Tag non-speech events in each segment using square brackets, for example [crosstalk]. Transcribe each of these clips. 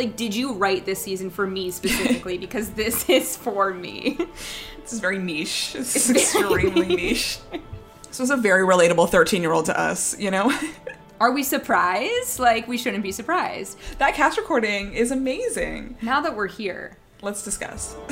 like did you write this season for me specifically [laughs] because this is for me. This is very niche. It's extremely niche. This was a very relatable 13 year old to us, you know? [laughs] Are we surprised? Like we shouldn't be surprised. that cast recording is amazing. Now that we're here. Let's discuss. [laughs]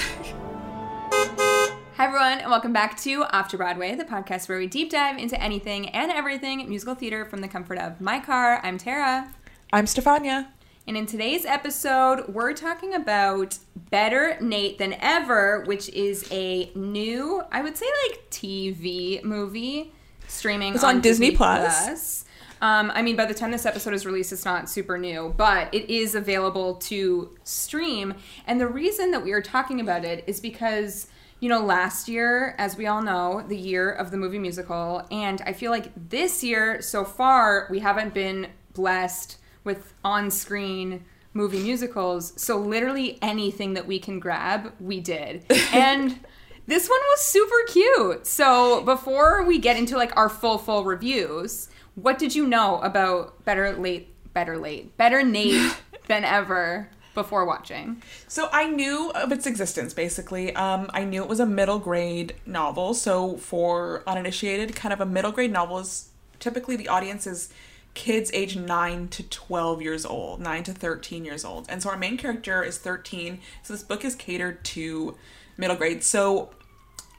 Hi, everyone, and welcome back to Off to Broadway, the podcast where we deep dive into anything and everything musical theater from the comfort of my car. I'm Tara. I'm Stefania. And in today's episode, we're talking about Better Nate Than Ever, which is a new, I would say, like TV movie streaming It's on Disney Plus. Plus. Um, I mean, by the time this episode is released, it's not super new, but it is available to stream. And the reason that we are talking about it is because, you know, last year, as we all know, the year of the movie musical, and I feel like this year so far, we haven't been blessed with on screen movie musicals. So, literally anything that we can grab, we did. [laughs] And this one was super cute. So, before we get into like our full, full reviews, what did you know about Better Late, Better Late, Better Nate [laughs] than ever before watching? So I knew of its existence basically. Um, I knew it was a middle grade novel. So for uninitiated, kind of a middle grade novel is typically the audience is kids age 9 to 12 years old, 9 to 13 years old. And so our main character is 13. So this book is catered to middle grade. So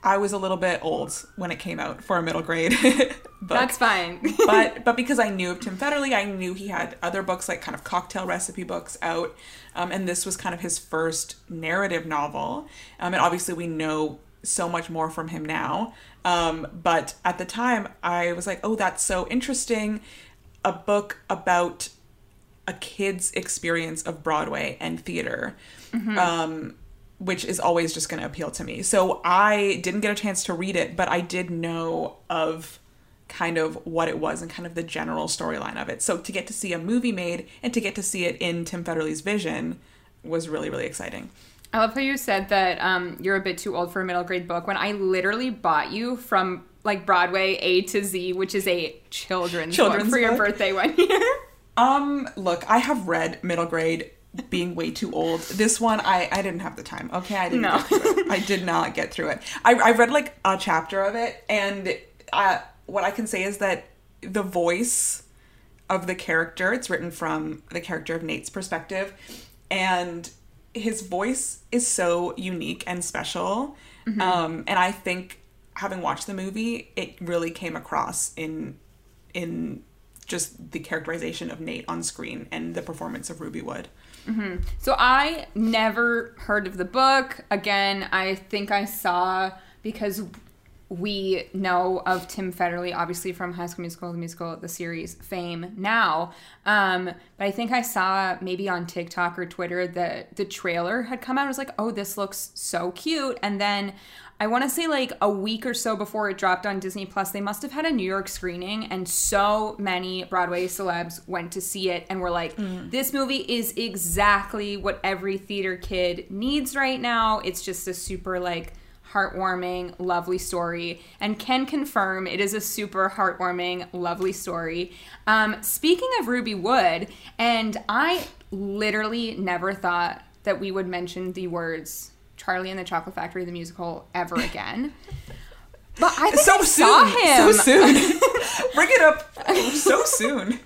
I was a little bit old when it came out for a middle grade [laughs] book. That's fine. [laughs] but but because I knew of Tim Federle, I knew he had other books like kind of cocktail recipe books out, um, and this was kind of his first narrative novel. Um, and obviously, we know so much more from him now. Um, but at the time, I was like, oh, that's so interesting. A book about a kid's experience of Broadway and theater. Um, which is always just going to appeal to me. So I didn't get a chance to read it, but I did know of kind of what it was and kind of the general storyline of it. So to get to see a movie made and to get to see it in Tim Federle's vision was really really exciting. I love how you said that um, you're a bit too old for a middle grade book when I literally bought you from like Broadway A to Z, which is a children's, Children's book for your book. birthday one year. [laughs] Um look, I have read middle grade being way too old. This one I I didn't have the time. Okay, I didn't No. get through it. I did not get through it. I I read like a chapter of it and uh what I can say is that the voice of the character, it's written from the character of Nate's perspective and his voice is so unique and special. Um and I think having watched the movie, it really came across in in just the characterization of Nate on screen and the performance of Rueby Wood. So I never heard of the book. Again, I think I saw because we know of Tim Federle, obviously from High School Musical, the musical, the series fame now. Um, but I think I saw maybe on TikTok or Twitter that the trailer had come out. I was like, oh, this looks so cute. And then I want to say like a week or so before it dropped on Disney Plus, they must have had a New York screening, and so many Broadway celebs went to see it and were like, "This movie is exactly what every theater kid needs right now." It's just a super like heartwarming, lovely story, and can confirm it is a super heartwarming, lovely story. Um, speaking of Rueby Wood, and I literally never thought that we would mention the words Charlie and the Chocolate Factory, the musical, ever again. But I think So I soon. saw him. So soon. [laughs] Bring it up so soon.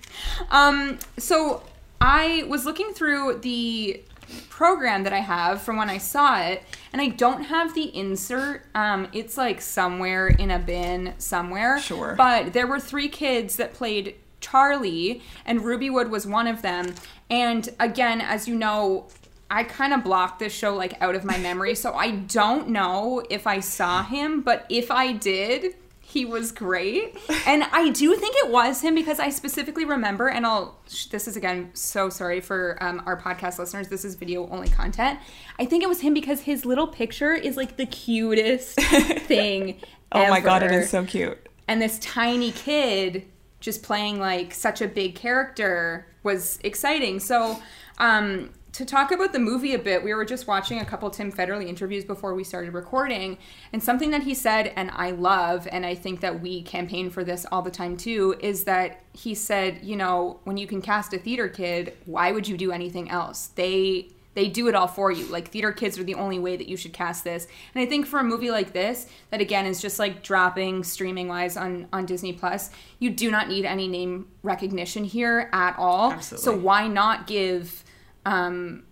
Um, so I was looking through the program that I have from when I saw it, and I don't have the insert. Um, it's like somewhere in a bin somewhere. Sure. But there were three kids that played Charlie, and Rueby Wood was one of them. And again, as you know, I kind of blocked this show like out of my memory, so I don't know if I saw him, but if I did, he was great. And I do think it was him because I specifically remember, and I'll, this is again so sorry for um, our podcast listeners, this is video only content. I think it was him because his little picture is like the cutest [laughs] thing. Oh my god, it is so cute. and this tiny kid just playing like such a big character was exciting. So, um, to talk about the movie a bit, we were just watching a couple Tim Federle interviews before we started recording, and something that he said, and I love, and I think that we campaign for this all the time too, is that he said, you know, when you can cast a theater kid, why would you do anything else? They they do it all for you. Like theater kids are the only way that you should cast this. And I think for a movie like this, that again is just like dropping streaming wise on on Disney Plus, you do not need any name recognition here at all. Absolutely. So why not give um,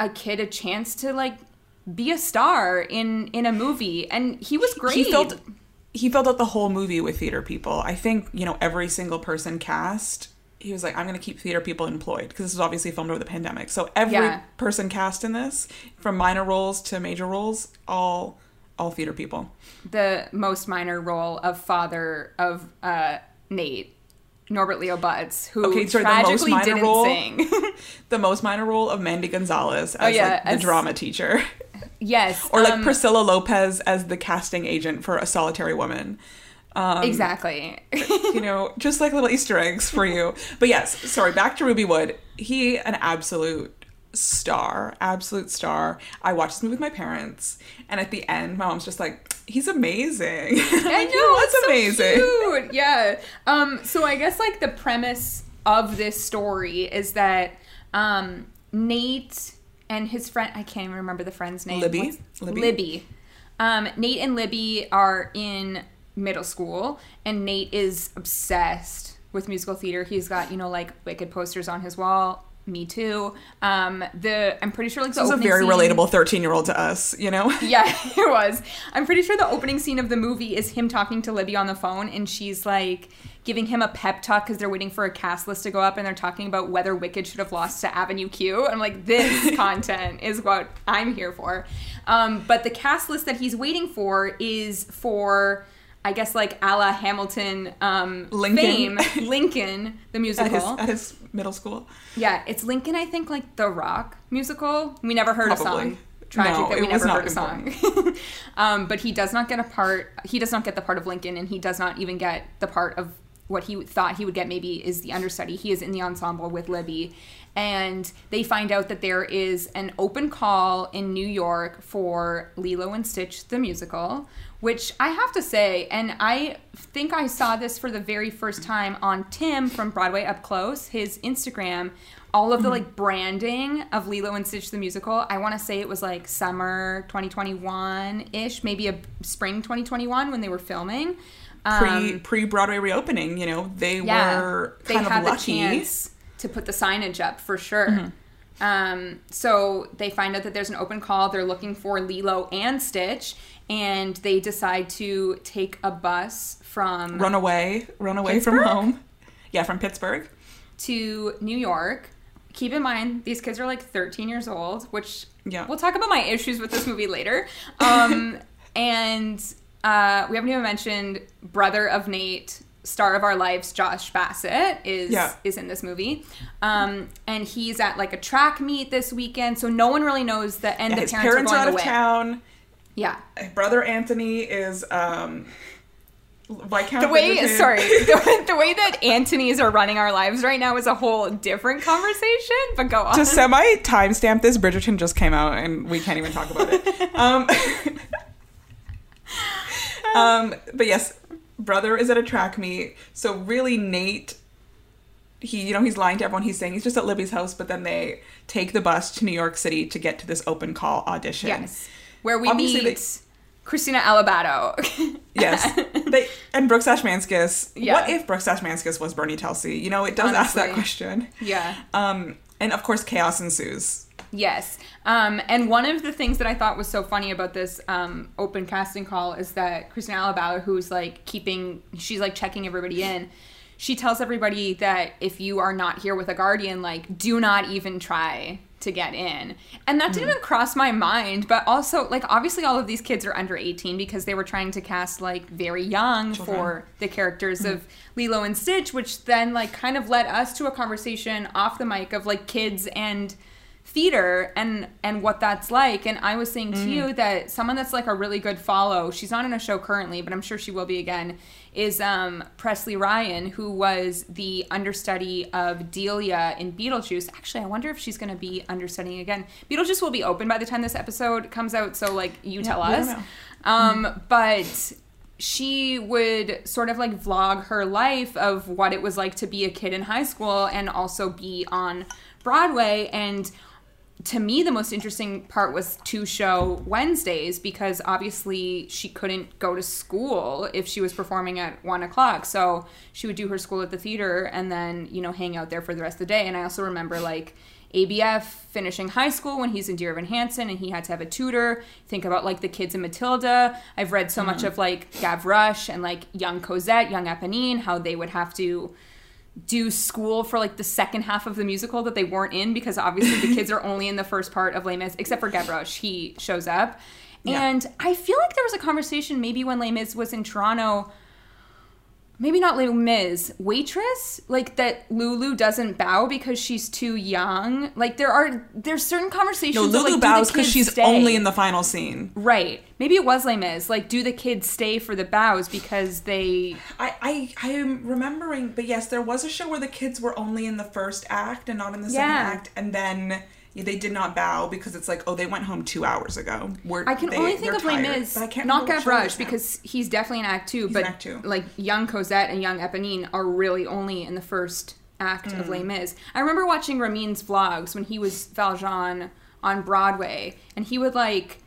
a kid a chance to like be a star in in a movie? And he was great. He felt he filled out the whole movie with theater people. I think you know every single person cast. He was like, I'm going to keep theater people employed because this was obviously filmed over the pandemic. So every Yeah. person cast in this, from minor roles to major roles, all all theater people. the most minor role of father of uh, Nate. Norbert Leo Butz, who Okay, sorry, the most tragically minor didn't role- sing. [laughs] The most minor role of Mandy Gonzalez as yeah, like, the as- drama teacher, [laughs] yes, or like um, Priscilla Lopez as the casting agent for A Solitary Woman. Um, exactly. [laughs] you know, just like little Easter eggs for you. But yes, sorry, back to Rueby Wood. He an absolute star, absolute star. I watched this movie with my parents, and at the end, my mom's just like, "He's amazing." [laughs] I Like, he know was so amazing. cute. Yeah. Um. So I guess like the premise of this story is that um Nate and his friend I can't even remember the friend's name. Libby? What's- Libby? Libby. Um. Nate and Libby are in middle school, and Nate is obsessed with musical theater. He's got you know like Wicked posters on his wall. Me too. Um. The I'm pretty sure like the This is a very scene- relatable thirteen-year-old to us, you know. [laughs] yeah, it was. I'm pretty sure the opening scene of the movie is him talking to Libby on the phone, and she's like giving him a pep talk because they're waiting for a cast list to go up, and they're talking about whether Wicked should have lost to Avenue Q. I'm like, this [laughs] content is what I'm here for. Um, but the cast list that he's waiting for is for. I guess like a la Hamilton um, Lincoln. fame, Lincoln the At musical. his at his middle school. Yeah, it's Lincoln. I think like the Rock musical. We never heard a song. Tragic No, that we never heard a song. [laughs] um, but he does not get a part. He does not get the part of Lincoln, and he does not even get the part of what he thought he would get. Maybe is the understudy. He is in the ensemble with Libby, and they find out that there is an open call in New York for Lilo and Stitch the musical. Which I have to say, and I think I saw this for the very first time on Tim from Broadway Up Close, his Instagram all of the like branding of Lilo and Stitch the musical. I want to say it was like summer 2021 ish, maybe a spring 2021 when they were filming. Pre Um, pre Broadway reopening, you know, they yeah, were they kind had of the lucky. chance to put the signage up for sure. Um, so they find out that there's an open call. They're looking for Lilo and Stitch, and they decide to take a bus from Run away, run away from home. Yeah, from Pittsburgh. to New York. Keep in mind, these kids are like 13 years old, which Yeah. we'll talk about my issues with this movie later. Um, [laughs] and uh, we haven't even mentioned brother of Nate, star of our lives, Josh Bassett is Yeah. is in this movie, um, and he's at like a track meet this weekend, so no one really knows that. And Yeah, the his parents, parents are are out of away. town. Yeah, brother Anthony is um Viscount the way Bridgerton. sorry [laughs] the, the way that Antony's are running our lives right now is a whole different conversation. But go on. To semi timestamp this, Bridgerton just came out and we can't even talk about it. [laughs] Um, um, but yes, brother is at a track meet. So really, Nate, he you know he's lying to everyone. He's saying he's just at Libby's house, but then they take the bus to New York City to get to this open call audition. Yes. Where we Obviously meet they- Krystina Alabado. [laughs] Yes. they, and Brooks Ashmanskas. Yeah. What if Brooks Ashmanskas was Bernie Telsey? You know, it does ask that question. yeah. Um, and of course, chaos ensues. Yes. Um, and one of the things that I thought was so funny about this um, open casting call is that Krystina Alabado, who's like keeping, she's like checking everybody in. She tells everybody that if you are not here with a guardian, like, do not even try to get in. And that didn't even cross my mind. But also, like, obviously, all of these kids are under 18 because they were trying to cast, like, very young for the characters of Lilo and Stitch, which then, like, kind of led us to a conversation off the mic of, like, kids and theater and and what that's like and i was saying to Mm. you that someone that's like a really good follow she's not in a show currently but i'm sure she will be again is um presley ryan who was the understudy of delia in beetlejuice. Actually i wonder if she's going to be understudying again. Beetlejuice will be open by the time this episode comes out so like you tell don't us. um but she would sort of like vlog her life of what it was like to be a kid in high school and also be on Broadway. And to me, the most interesting part was to show Wednesdays because obviously she couldn't go to school if she was performing at one o'clock. So she would do her school at the theater and then, you know, hang out there for the rest of the day. And I also remember like, ABF finishing high school when he's in Dear Evan Hansen and he had to have a tutor. Think about like the kids in Matilda. I've read so much mm-hmm. of like Gavroche and like young Cosette, young Eponine, how they would have to do school for like the second half of the musical that they weren't in because obviously the kids [laughs] are only in the first part of Les Mis, except for Gavroche. He shows up. Yeah. And I feel like there was a conversation maybe when Les Mis was in Toronto maybe not Les Mis, waitress, like that Lulu doesn't bow because she's too young. Like there are there's certain conversations. No, Lulu like, do bows because she's stay? only in the final scene. right. Maybe it was Les Mis. Like, do the kids stay for the bows because they? I, I I am remembering, but yes, there was a show where the kids were only in the first act and not in the second Yeah. act, and then yeah, they did not bow because it's like, oh, they went home two hours ago. We're, I can they, only think of Les. Mis, but I can't not Gavroche because he's definitely in Act Two. in but Act Two. like young Cosette and young Eponine are really only in the first act of Mm. Les Mis. I remember watching Ramin's vlogs when he was Valjean on Broadway, and he would like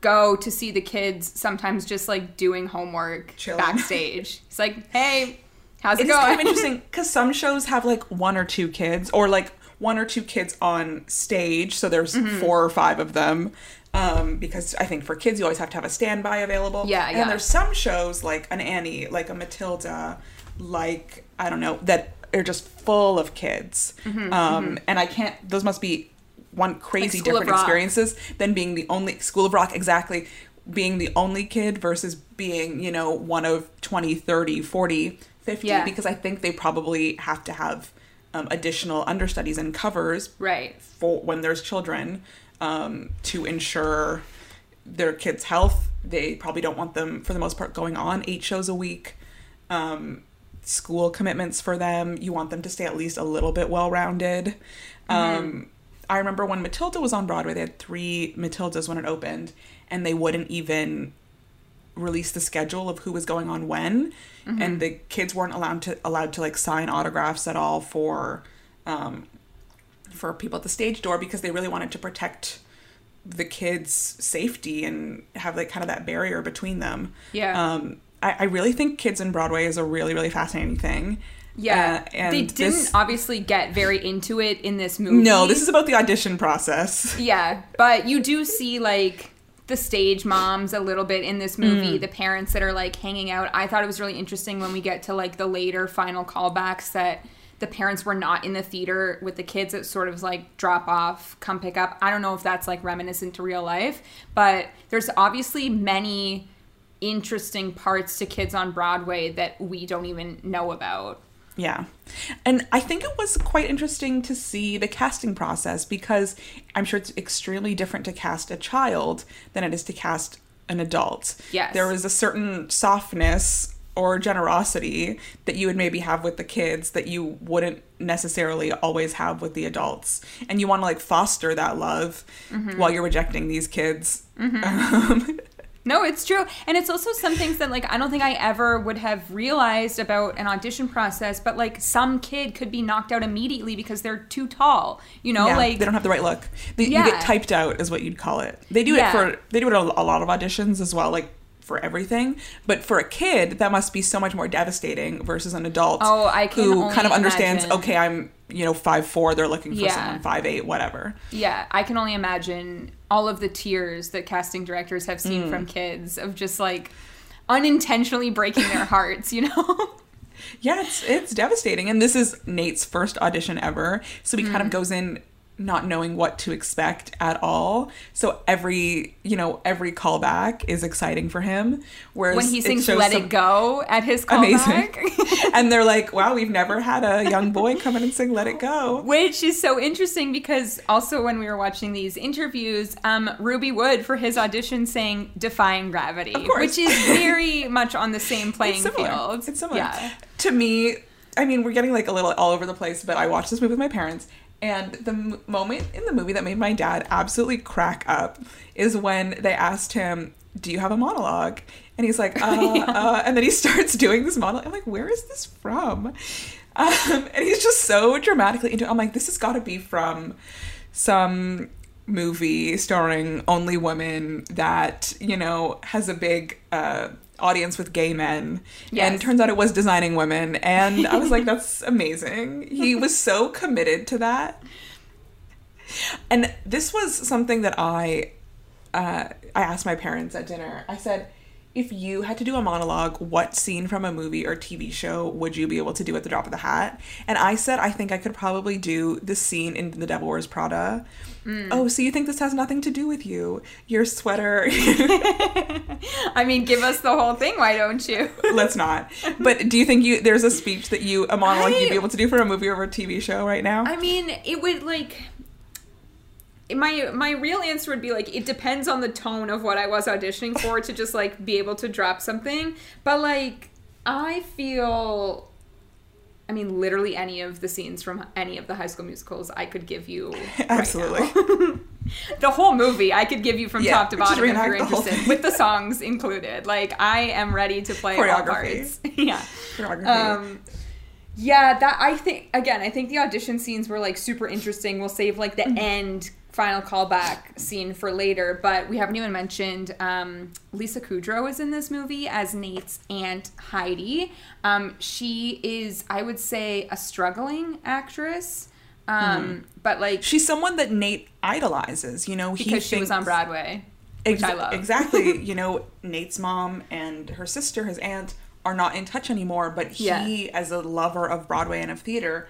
go to see the kids sometimes just like doing homework Chilling. backstage. He's like, "Hey, how's it, It going?" kind of [laughs] interesting because some shows have like one or two kids, or like one or two kids on stage. So there's Mm-hmm. four or five of them. Um, because I think for kids you always have to have a standby available. Yeah, and yeah. there's some shows like an Annie, like a Matilda, like I don't know that are just full of kids. Mm-hmm, um, and I can't. Those must be one crazy of different experiences than being the only School of Rock exactly being the only kid versus being you know one of 20 30 40 50 Yeah. because i think they probably have to have um, additional understudies and covers right. for when there's children um, to ensure their kids health. They probably don't want them for the most part going on eight shows a week. Um, school commitments for them you want them to stay at least a little bit well rounded um, i remember when matilda was on broadway they had three matildas when it opened and they wouldn't even release the schedule of who was going on when and the kids weren't allowed to allowed to like sign autographs at all for um for people at the stage door because they really wanted to protect the kids safety and have like kind of that barrier between them. Yeah. um i, I really think kids in broadway is a really really fascinating thing. Yeah, Uh, and they didn't this- obviously get very into it in this movie. no this is about the audition process. Yeah, but you do see like the stage moms a little bit in this movie, Mm. the parents that are like hanging out. I thought it was really interesting when we get to like the later final callbacks that the parents were not in the theater with the kids. It sort of like drop off, come pick up. I don't know if that's like reminiscent to real life, but there's obviously many interesting parts to kids on Broadway that we don't even know about. Yeah. And I think it was quite interesting to see the casting process because I'm sure it's extremely different to cast a child than it is to cast an adult. Yes. There was a certain softness or generosity that you would maybe have with the kids that you wouldn't necessarily always have with the adults. And you want to like foster that love while you're rejecting these kids. [laughs] Um, No, it's true. And it's also some things that like I don't think I ever would have realized about an audition process, but like some kid could be knocked out immediately because they're too tall. You know, yeah, like they don't have the right look. They, You get typed out, is what you'd call it. They do Yeah. it for they do it a, a lot of auditions as well, like for everything. But for a kid, that must be so much more devastating versus an adult. Oh, I can who kind of understands. imagine. Okay, I'm you know five four. They're looking for Yeah. someone five eight, whatever. yeah, I can only imagine all of the tears that casting directors have seen Mm. from kids of just like unintentionally breaking their [laughs] hearts, you know? Yeah, it's it's devastating. And this is Nate's first audition ever, so he Mm. kind of goes in not knowing what to expect at all. So every, you know, every callback is exciting for him. Whereas when he sings "Let It Go" at his Amazing. [laughs] and they're like, wow, we've never had a young boy come in and sing Let It Go. Which is so interesting because also when we were watching these interviews, um, Rueby Wood for his audition sang "Defying Gravity," which is very much on the same playing It's field. It's similar. Yeah. To me, I mean, we're getting like a little all over the place, but I watched this movie with my parents. And the m- moment in the movie that made my dad absolutely crack up is when they asked him, Do you have a monologue? And he's like, [laughs] uh, uh, and then he [laughs] starts doing this monologue. I'm like, Where is this from? Um, and he's just so dramatically into it. I'm like, This has got to be from some movie starring only women that, you know, has a big uh, audience with gay men. Yes. And turns out it was designing women. And I was like, that's [laughs] amazing. He was so committed to that. And this was something that I uh, I asked my parents at dinner. I said, if you had to do a monologue, what scene from a movie or TV show would you be able to do at the drop of the hat? And I said, I think I could probably do the scene in The Devil Wears Prada. Mm. Oh, so you think this has nothing to do with you? Your sweater. [laughs] I mean, give us the whole thing, why don't you? [laughs] Let's not. But do you think you there's a speech that you a monologue I- you'd be able to do for a movie or a TV show right now? I mean, it would like my my real answer would be like it depends on the tone of what I was auditioning for to just like be able to drop something. But like I feel I mean literally any of the scenes from any of the high school musicals I could give you [laughs] right Absolutely. now. [laughs] the whole movie I could give you from Yeah, top to bottom if you're interested thing. with the songs included. Like I am ready to play all parts. [laughs] yeah. Choreography. Um, yeah, that I think again. I think the audition scenes were like super interesting. We'll save like Mm-hmm. the end final callback scene for later, but we haven't even mentioned um, Lisa Kudrow is in this movie as Nate's aunt Heidi. Um, she is, I would say, a struggling actress, um, but like She's someone that Nate idolizes, you know, he because she was on Broadway, which I love. Exactly. [laughs] you know, Nate's mom and her sister, his aunt, are not in touch anymore, but he, Yeah. as a lover of Broadway and of theater,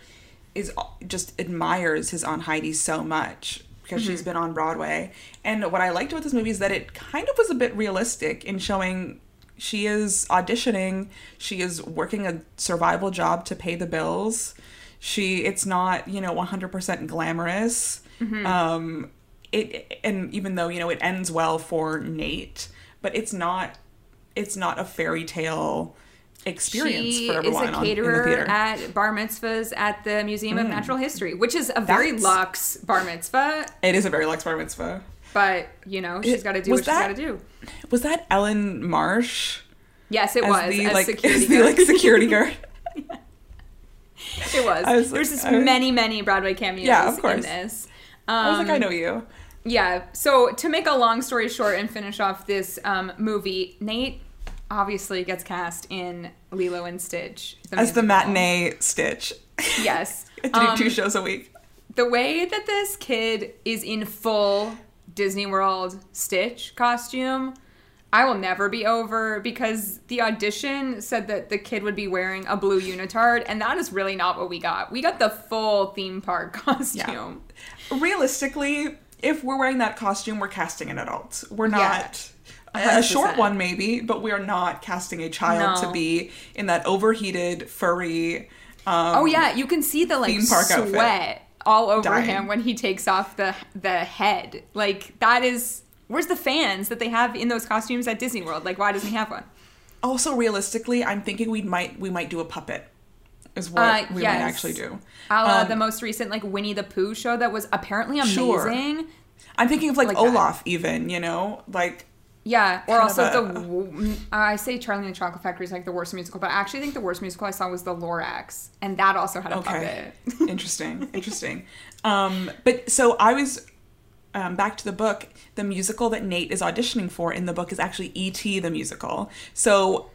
is just admires his Aunt Heidi so much because Mm-hmm. she's been on Broadway. And what I liked about this movie is that it kind of was a bit realistic in showing she is auditioning, she is working a survival job to pay the bills. She it's not, you know, 100% glamorous. Mm-hmm. Um it and even though, you know, it ends well for Nate, but it's not it's not a fairy tale experience she for everyone is a on- in the caterer. Mm. at bar mitzvahs at the Museum of Natural History, which is a very That's- luxe bar mitzvah. it is a very luxe bar mitzvah. But you know, she's got to do was what that- she's got to do. Was that Ellen Marsh Yes, it as was the as like security the like security [laughs] guard? It was. Was There's like- just was- many, many Broadway cameos Yeah, of in course. this. I was like, Um, I know you. Yeah. So to make a long story short and finish off this um, movie, Nate obviously gets cast in Lilo and Stitch As the matinee Stitch. Yes. [laughs] to do Um, two shows a week. the way that this kid is in full Disney World Stitch costume, I will never be over because the audition said that the kid would be wearing a blue unitard, and that is really not what we got. We got the full theme park [laughs] costume. Realistically, if we're wearing that costume, we're casting an adult. We're Yeah. A short one maybe, but we are not casting a child No. to be in that overheated, furry. Um, Oh yeah, you can see the like Theme park outfit. sweat all over Dying. him when he takes off the the head. Like that is where's the fans that they have in those costumes at Disney World? Like why doesn't he have one? Also, realistically, I'm thinking we might we might do a puppet. Is what Uh, we yes. might actually do. A la Um, the most recent like Winnie the Pooh show that was apparently amazing. Sure. I'm thinking of like, Like that. Olaf, even you know, like Yeah, or also of the I say Charlie and the Chocolate Factory is like the worst musical, but I actually think the worst musical I saw was the Lorax, and that also had a Okay. puppet. [laughs] interesting, interesting. Um, but so I was um, back to the book. The musical that Nate is auditioning for in the book is actually E.T. the musical. So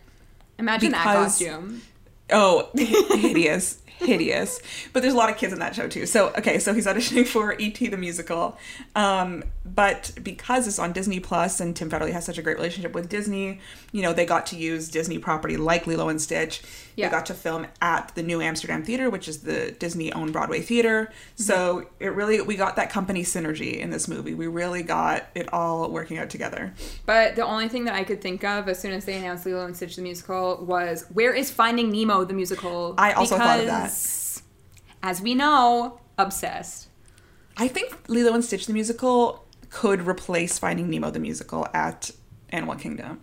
Imagine that costume. oh, hideous, hideous. But there's a lot of kids in that show too. So okay, so he's auditioning for E.T. the musical, um, but because it's on Disney Plus and Tim Federle has such a great relationship with Disney, you know they got to use Disney property like Lilo and Stitch. Yeah. They got to film at the New Amsterdam Theater, which is the Disney-owned Broadway theater. So it really we got that company synergy in this movie. We really got it all working out together. But the only thing that I could think of as soon as they announced Lilo and Stitch the musical was where is Finding Nemo the musical? I also thought of that. As we know, obsessed. I think Lilo and Stitch the musical could replace Finding Nemo the musical at Animal Kingdom.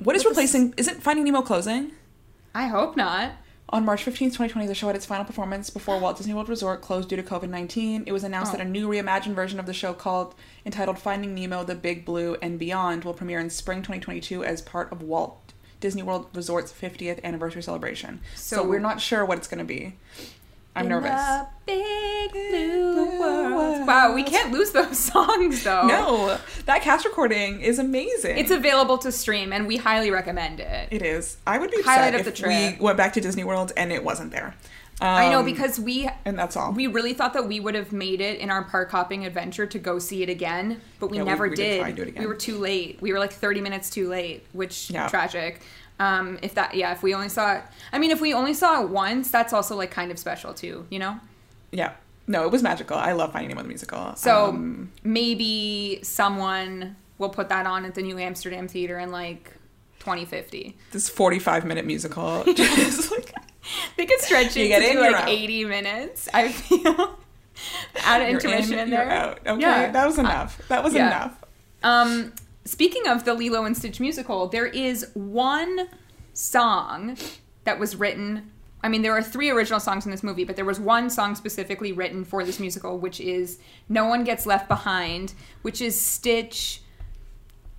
What is What is- replacing? Isn't Finding Nemo closing? I hope not. On March 15th, 2020, the show had its final performance before Walt Disney World Resort closed due to COVID 19. It was announced Oh. that a new reimagined version of the show called entitled Finding Nemo, The Big Blue, and Beyond will premiere in spring 2022 as part of Walt Disney World Resort's 50th anniversary celebration. So, So- we're not sure what it's going to be. I'm In nervous. the big blue blue world. world. Wow, we can't lose those [laughs] songs though. No, that cast recording is amazing. It's available to stream and we highly recommend it. It is. I would be Highlight upset of if the trip. we went back to Disney World and it wasn't there. Um, I know because we and that's all. we really thought that we would have made it in our park hopping adventure to go see it again, but we Yeah, we- never we did did. try and do it again. We were too late. We were like 30 minutes too late, which Yeah. tragic. Um, if that, yeah, if we only saw it, I mean, if we only saw it once, that's also like kind of special too, you know? yeah. No, it was magical. I love Finding Nemo the musical. So Um, maybe someone will put that on at the New Amsterdam Theater in like 2050. this 45 minute musical, [laughs] [laughs] just like They could stretch it to in, like out. 80 minutes. I feel. [laughs] out of intermission in, there. out. Okay, Yeah. that was enough. That was yeah. enough. Um, speaking of the Lilo and Stitch musical, there is one song that was written. I mean, there are three original songs in this movie, but there was one song specifically written for this musical, which is "No One Gets Left Behind," which is Stitch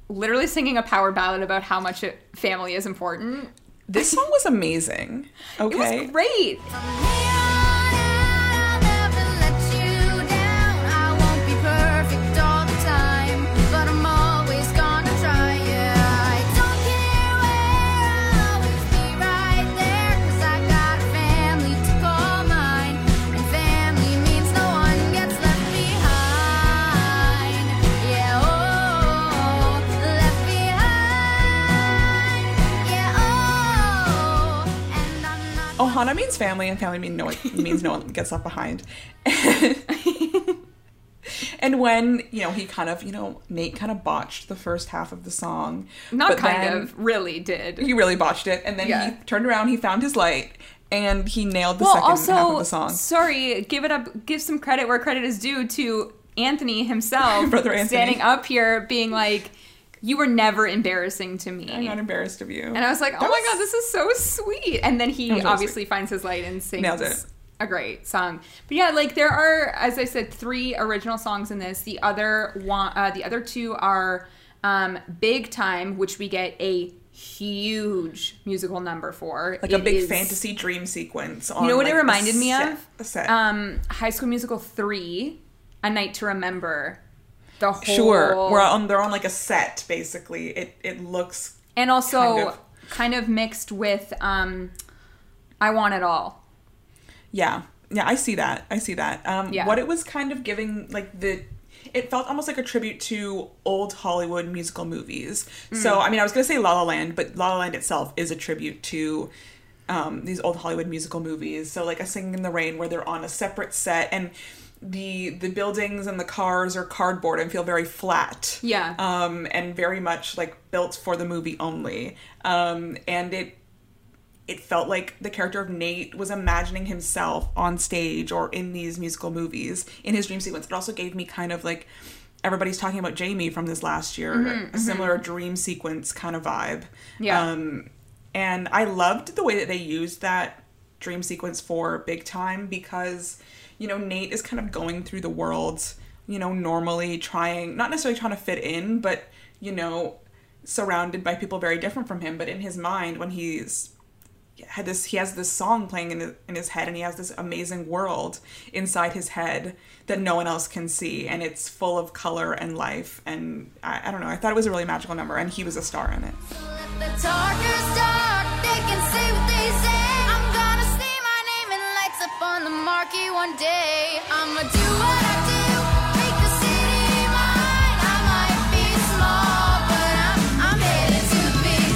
literally singing a power ballad about how much it, family is important. This song was amazing. Okay. It was great. Ohana means family, and family mean no one, means no one [laughs] gets left behind. [laughs] and when you know he kind of you know Nate kind of botched the first half of the song, Not kind of, really did. He really botched it, and then Yeah. he turned around, he found his light, and he nailed the well, second also, half of the song. sorry, give it up, give some credit where credit is due to Anthony himself, [laughs] Brother Anthony. standing up here, being like, "You were never embarrassing to me," I'm not embarrassed of you. and I was like, "Oh That my god, this is so sweet!" And then he was obviously finds his light and sings Nailed it. a great song. But yeah, like there are, as I said, three original songs in this. The other one, uh, the other two are um, "Big Time," which we get a huge musical number for, like a big is- fantasy dream sequence. On, You know what like, it reminded me set- of? Um, High School Musical three, A Night to Remember. The whole sure, we're on. They're on like a set, basically. It it looks and also kind kind of. of, mixed with um, I Want It All. Yeah. Yeah, I see that. I see that. Um, Yeah. What it was kind of giving, like, the. It felt almost like a tribute to old Hollywood musical movies. Mm. So, I mean, I was going to say La La Land, but La La Land itself is a tribute to um, these old Hollywood musical movies. So, like, A Singing in the Rain, where they're on a separate set and the the buildings and the cars are cardboard and feel very flat. Yeah. Um, and very much like built for the movie only. Um, and it it felt like the character of Nate was imagining himself on stage or in these musical movies in his dream sequence. It also gave me kind of like everybody's talking about Jamie from this last year, a similar dream sequence kind of vibe. Yeah. Um, and I loved the way that they used that dream sequence for Big Time because, you know, Nate is kind of going through the world, you know, normally trying, not necessarily trying to fit in, but, you know, surrounded by people very different from him. But in his mind, when he's had this he has this song playing in his, in his head and he has this amazing world inside his head that no one else can see. And it's full of color and life. And I, I don't know i thought it was a really magical number and he was a star in it. Let lucky one day. I'ma do what I do, make the city mine. I might be small, but I'm I'm headed to the big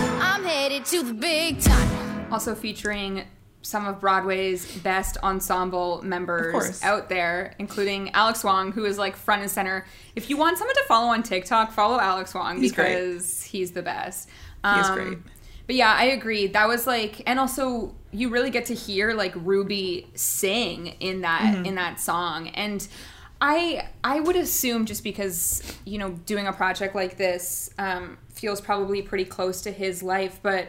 time. I'm headed to the big time. Also featuring some of Broadway's best ensemble members out there, including Alex Wong, who is like front and center. If you want someone to follow on TikTok, follow Alex Wong He's great. because he's the best. He's Um, great. But yeah, I agree. That was like, and also you really get to hear like Rueby sing in that Mm-hmm. in that song, and I I would assume just because you know doing a project like this um, feels probably pretty close to his life, but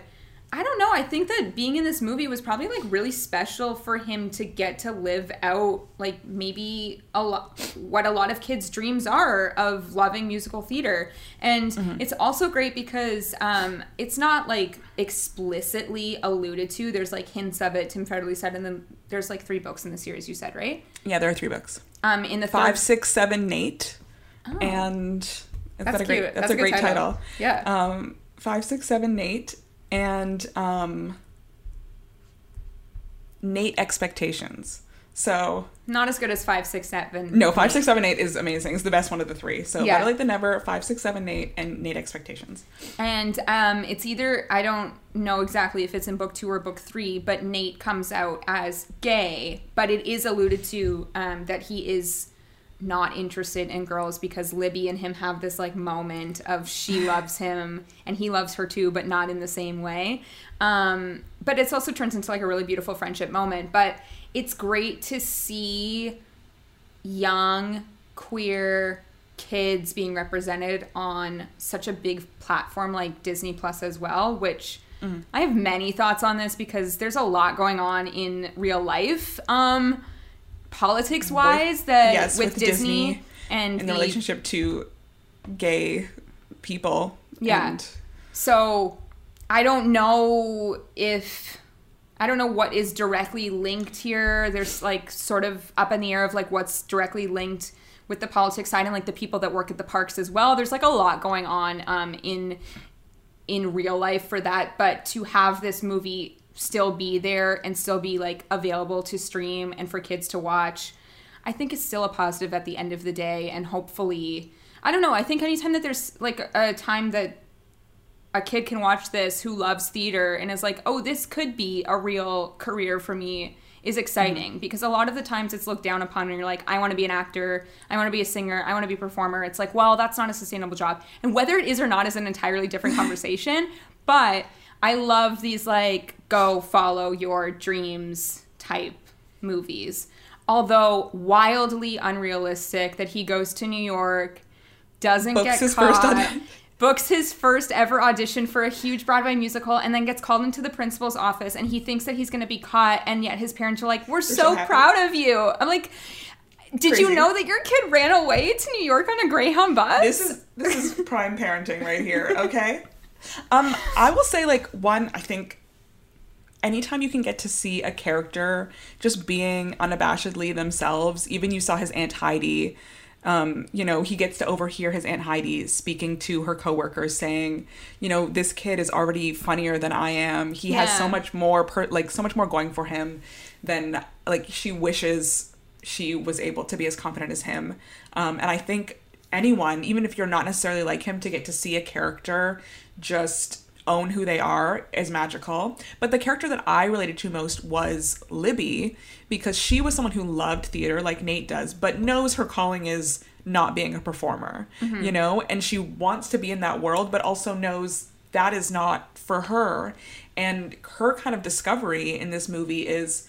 I don't know. I think that being in this movie was probably like really special for him to get to live out like maybe a lot what a lot of kids' dreams are of loving musical theater. And it's also great because um, it's not like explicitly alluded to. There's like hints of it. Tim Federle said and then there's like three books in the series. You said right? Yeah, there are three books. Um, in the Five, third, six, seven, Nate, and is Oh. That's a great? That's, That's a a great title. title. Yeah. Um, five, six, seven, Nate, and um, Nate expectations. So not as good as five, six, seven. no, five, six, seven, eight is amazing. It's the best one of the three. So Yeah. Better Late Than Never, five, six, seven, eight, and Nate expectations. And um, it's either I don't know exactly if it's in book two or book three, but Nate comes out as gay, but it is alluded to um, that he is not interested in girls because Libby and him have this like moment of she [sighs] loves him and he loves her too, but not in the same way. Um, but it's also turns into like a really beautiful friendship moment. But it's great to see young queer kids being represented on such a big platform like Disney Plus as well, which I have many thoughts on this because there's a lot going on in real life. Um politics wise that yes, with, with Disney, Disney and In the relationship to gay people. Yeah. And So I don't know if I don't know what is directly linked here. There's like sort of up in the air of like what's directly linked with the politics side and like the people that work at the parks as well. There's like a lot going on um, in in real life for that, but to have this movie still be there and still be like available to stream and for kids to watch, I think it's still a positive at the end of the day and hopefully I don't know, I think anytime that there's like a time that a kid can watch this who loves theater and is like, oh, this could be a real career for me is exciting mm-hmm. because a lot of the times it's looked down upon and you're like, I want to be an actor, I want to be a singer, I want to be a performer. It's like, well, that's not a sustainable job. And whether it is or not is an entirely different [laughs] conversation. But I love these like go follow your dreams type movies. Although wildly unrealistic that he goes to New York, doesn't Books get his caught, first books his first ever audition for a huge Broadway musical and then gets called into the principal's office and he thinks that he's going to be caught and yet his parents are like, "We're so, so proud of you." I'm like, "Did you know that your kid ran away to New York on a Greyhound bus?" this is this is prime parenting right here okay um i will say like one i think anytime you can get to see a character just being unabashedly themselves even you saw his aunt heidi um, you know, he gets to overhear his Aunt Heidi speaking to her coworkers saying, you know, this kid is already funnier than I am. He has so much more, per- like, so much more going for him than, like, she wishes she was able to be as confident as him. Um, and I think anyone, even if you're not necessarily like him, to get to see a character just own who they are is magical. But the character that I related to most was Libby because she was someone who loved theater like Nate does, but knows her calling is not being a performer, mm-hmm. you know, and she wants to be in that world, but also knows that is not for her. And her kind of discovery in this movie is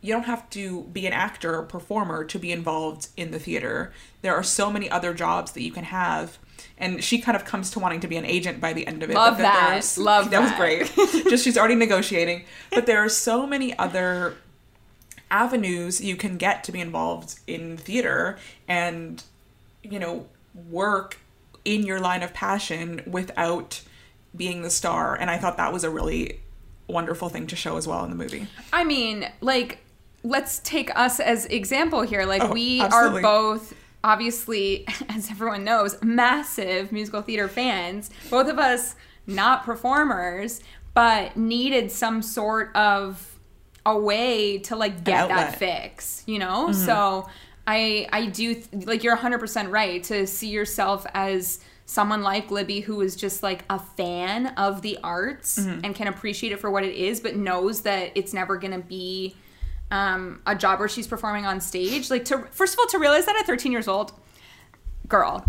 you don't have to be an actor or performer to be involved in the theater. There are so many other jobs that you can have. And she kind of comes to wanting to be an agent by the end of it. Love that. there's- Love that. was great. [laughs] Just she's already negotiating. But there are so many other avenues you can get to be involved in theater and, you know, work in your line of passion without being the star. And I thought that was a really wonderful thing to show as well in the movie. I mean, like, let's take us as example here. Like, Oh, we absolutely. are both obviously, [laughs] as everyone knows, massive musical theater fans. Both of us not performers, but needed some sort of a way to like get that. Mm-hmm. fix, you know? So I I do th- like you're 100% right to see yourself as someone like Libby who is just like a fan of the arts Mm-hmm. and can appreciate it for what it is but knows that it's never going to be um, a job where she's performing on stage. Like to first of all to realize that at 13 years old, girl,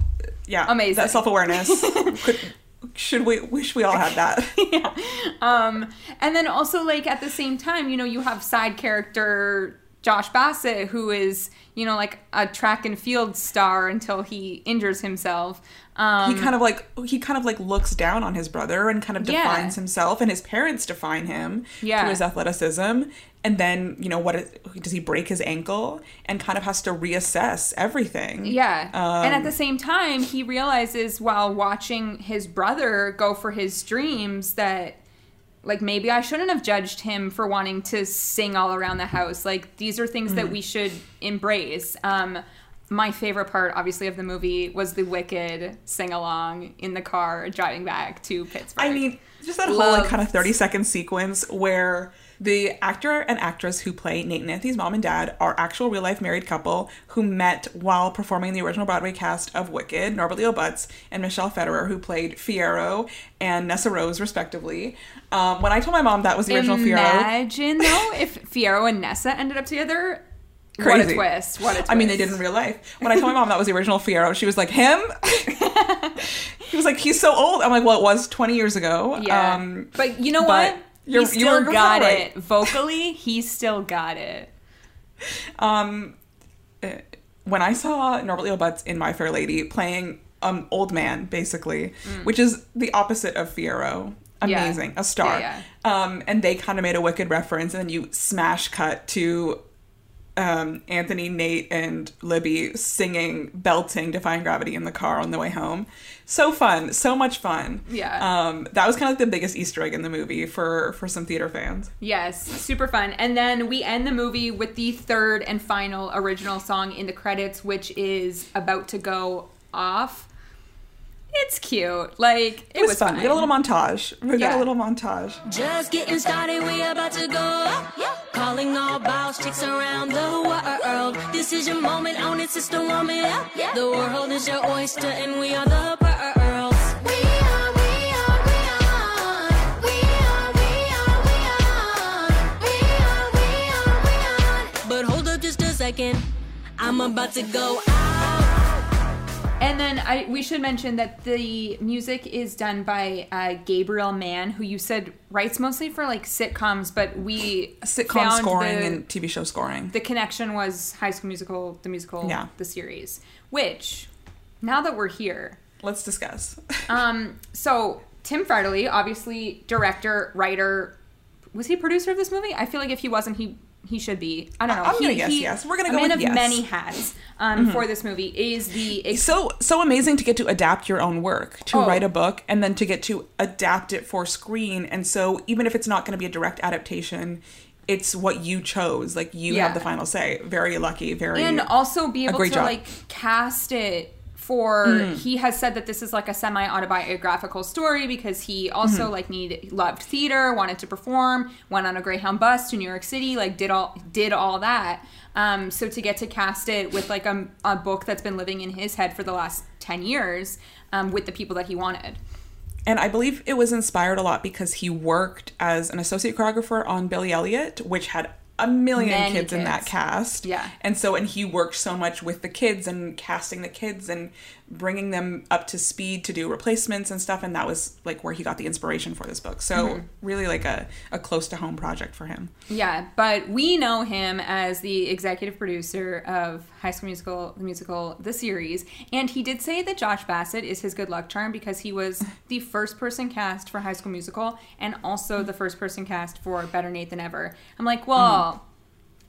Yeah, Amazing. That self awareness. [laughs] should we wish we all had that? [laughs] yeah. Um, and then also like at the same time, you know, you have side character Josh Bassett, who is, you know, like a track and field star until he injures himself. Um, he kind of like he kind of like looks down on his brother and kind of Yeah. defines himself and his parents define him Yeah. through his athleticism and then you know what is, does he break his ankle and kind of has to reassess everything Yeah. and Um, at the same time, he realizes while watching his brother go for his dreams that like maybe I shouldn't have judged him for wanting to sing all around the house. Like these are things Mm. that we should embrace. Um my favorite part obviously of the movie was the wicked sing along in the car driving back to Pittsburgh. I mean, just that whole like kind of 30 second sequence where the actor and actress who play Nate and Anthony's mom and dad are actual real life married couple who met while performing the original Broadway cast of Wicked, Norbert Leo Butz and Michelle Federer, who played Fiyero and Nessarose, respectively. Um, when I told my mom that was the original Fiyero, Imagine though if Fiyero and Nessa ended up together. Crazy. What a twist! What a twist! I mean, they did in real life. When I told my mom that was the original Fiyero, she was like, "Him?" [laughs] he was like, "He's so old." I'm like, "Well, it was 20 years ago." Yeah, Um, but you know but what? you're- he you still got right. it vocally. He still got it. um, uh, when I saw Norbert Leo Butz in My Fair Lady playing um old man, basically, which is the opposite of Fiyero. Mm. Yeah. Amazing, a star. Yeah, Um, and they kind of made a wicked reference, and then you smash cut to um, Anthony, Nate, and Libby singing, belting Defying Gravity in the car on the way home. So fun, so much fun. Yeah. Um, that was kind of like the biggest Easter egg in the movie for for some theater fans. Yes, super fun. And then we end the movie with the third and final original song in the credits, which is about to go off. It's cute. Like it, It was, fun. We got a little montage. We got a little montage. Just getting started, we about to go up. Calling all boss chicks around the world. This is your moment, own it, sister, warm it up. The world is your oyster, and we are the pearls. We are, we are, we are. We are, we are, we are. We are, we are, we are. But hold up just a second, I'm about to go out. And then I we should mention that the music is done by uh, Gabriel Mann, who you said writes mostly for like sitcoms, but we Sitcom scoring the, and TV show scoring. the connection was High School Musical, the musical, Yeah. the series. Which, now that we're here, Let's discuss. [laughs] um, so Tim Federle, obviously director, writer, was he producer of this movie? I feel like if he wasn't, he he should be. I don't know. I'm he, gonna guess he- yes. We're gonna a go man with of yes. Mm-hmm. many hats um, for this movie. Is the ex- so so amazing to get to adapt your own work to Oh. write a book and then to get to adapt it for screen and so even if it's not going to be a direct adaptation it's what you chose like you Yeah. have the final say very lucky very and also be able to job. like cast it for Mm. he has said that this is like a semi autobiographical story because he also Mm-hmm. like need loved theater wanted to perform went on a greyhound bus to new york city like did all did all that um so to get to cast it with like a, a book that's been living in his head for the last 10 years um, with the people that he wanted and i believe it was inspired a lot because he worked as an associate choreographer on billy elliot which had a million Many kids, in that cast Yeah. and so and he worked so much with the kids and casting the kids and bringing them up to speed to do replacements and stuff and that was like where he got the inspiration for this book so Mm-hmm. really like a, a close to home project for him Yeah, but we know him as the executive producer of High School Musical, the musical, the series, and he did say that Josh Bassett is his good luck charm because he was [laughs] the first person cast for High School Musical and also the first person cast for Better Nate Than Ever. I'm like, well,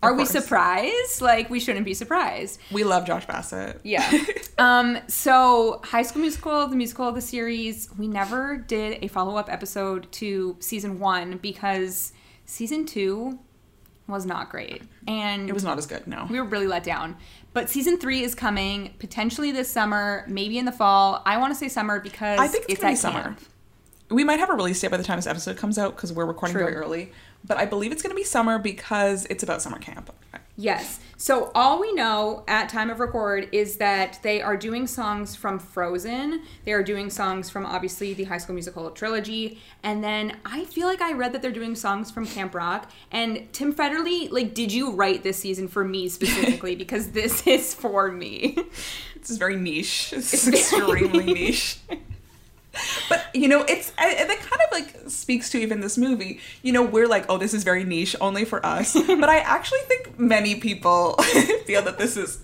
are we surprised? Like, we shouldn't be surprised. we love josh bassett Yeah. [laughs] um, so High School Musical, the musical, the series, we never did a follow up episode to season one because season two was not great. And it was not as good no we were really let down. But season three is coming potentially this summer, maybe in the fall. I want to say summer because I think it's gonna be summer. camp. We might have a release date by the time this episode comes out because we're recording True. very early. But I believe it's going to be summer because it's about summer camp. Yes. So all we know at time of record is that they are doing songs from Frozen. They are doing songs from obviously the High School Musical trilogy, and then I feel like I read that they're doing songs from Camp Rock. And Tim Federle, like, did you write this season for me specifically [laughs] because this is for me? This is very niche. It's, extremely [laughs] niche. But you know, it's I- and that kind of like speaks to even this movie. You know, we're like, oh, this is very niche, only for us. [laughs] but I actually think many people [laughs] feel that this is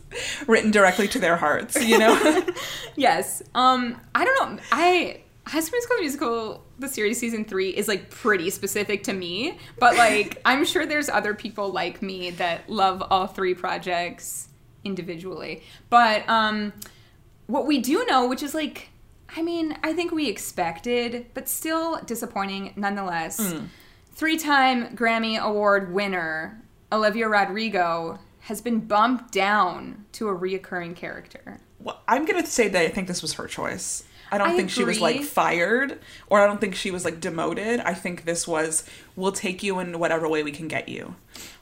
written directly to their hearts. You know, [laughs] yes. Um, I don't know. I High School Musical Musical the series season three is like pretty specific to me, but like I'm sure there's other people like me that love all three projects individually. But um, what we do know, which is like, I mean, I think we expected, but still disappointing nonetheless. Hmm. Three-time Grammy Award winner Olivia Rodrigo has been bumped down to a reoccurring character. well, I'm gonna say that I think this was her choice. I don't I think she was like fired, or I don't think she was like demoted. I think this was, we'll take you in whatever way we can get you.